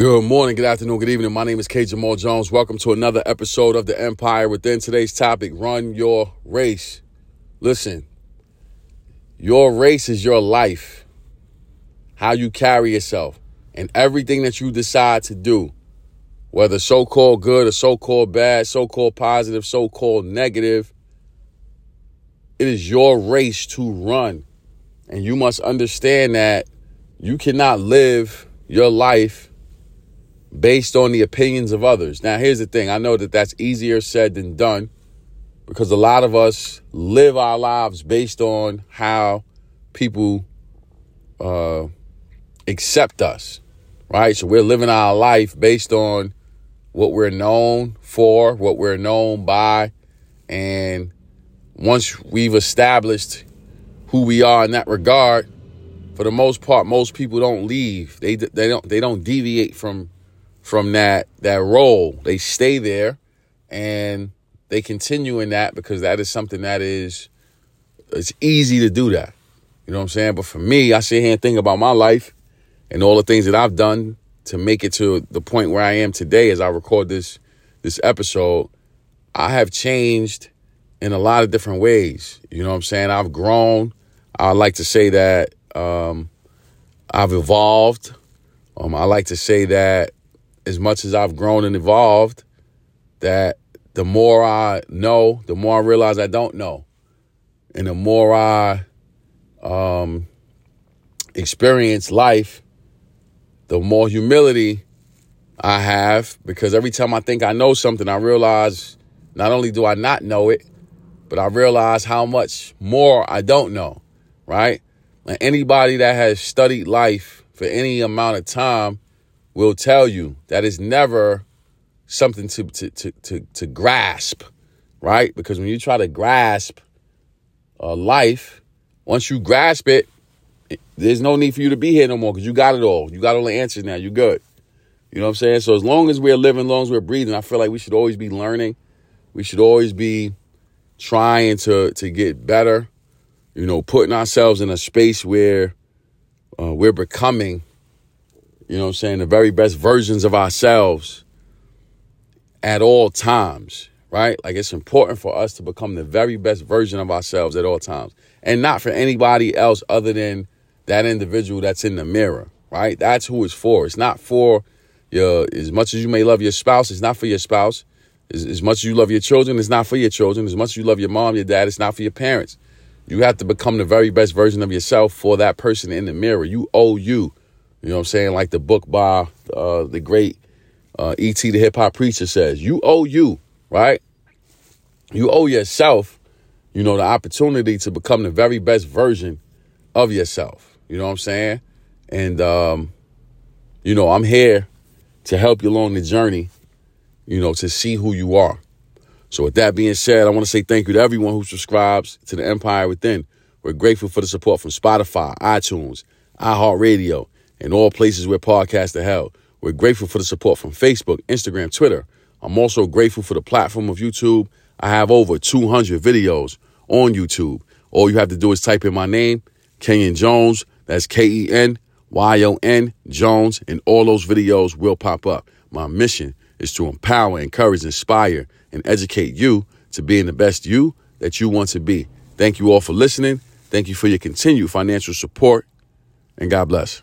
Good morning, good afternoon, good evening. My name is K. Jamal Jones. Welcome to another episode of The Empire Within. Today's topic run your race. Listen, your race is your life, how you carry yourself, and everything that you decide to do, whether so called good or so called bad, so called positive, so called negative. It is your race to run. And you must understand that you cannot live your life based on the opinions of others. Now, here's the thing I know that that's easier said than done because a lot of us live our lives based on how people uh, accept us, right? So we're living our life based on what we're known for, what we're known by. And once we've established who we are in that regard, for the most part, most people don't leave. They they don't they don't deviate from from that that role. They stay there and they continue in that because that is something that is it's easy to do that. You know what I'm saying? But for me, I sit here and think about my life and all the things that I've done to make it to the point where I am today as I record this this episode. I have changed in a lot of different ways. You know what I'm saying? I've grown. I like to say that um, I've evolved. Um, I like to say that as much as I've grown and evolved, that the more I know, the more I realize I don't know. And the more I um, experience life, the more humility I have because every time I think I know something, I realize not only do I not know it, but I realize how much more I don't know, right? And anybody that has studied life for any amount of time will tell you that is never something to, to, to, to, to grasp, right? Because when you try to grasp uh, life, once you grasp it, there's no need for you to be here no more because you got it all. You got all the answers now. You good. You know what I'm saying? So as long as we're living, as long as we're breathing, I feel like we should always be learning. We should always be trying to to get better. You know, putting ourselves in a space where uh, we're becoming you know what I'm saying, the very best versions of ourselves at all times, right? Like it's important for us to become the very best version of ourselves at all times and not for anybody else other than that individual that's in the mirror, right? That's who it's for. It's not for your, as much as you may love your spouse, it's not for your spouse. As, as much as you love your children, it's not for your children. As much as you love your mom, your dad, it's not for your parents. You have to become the very best version of yourself for that person in the mirror. You owe you. You know what I'm saying? Like the book by uh, the great uh, E.T. the hip hop preacher says, you owe you, right? You owe yourself, you know, the opportunity to become the very best version of yourself. You know what I'm saying? And, um, you know, I'm here to help you along the journey, you know, to see who you are. So, with that being said, I want to say thank you to everyone who subscribes to the Empire Within. We're grateful for the support from Spotify, iTunes, iHeartRadio, and all places where podcasts are held. We're grateful for the support from Facebook, Instagram, Twitter. I'm also grateful for the platform of YouTube. I have over 200 videos on YouTube. All you have to do is type in my name, Kenyon Jones. That's K E N Y O N Jones, and all those videos will pop up. My mission is to empower, encourage, inspire, and educate you to being the best you that you want to be. Thank you all for listening. Thank you for your continued financial support, and God bless.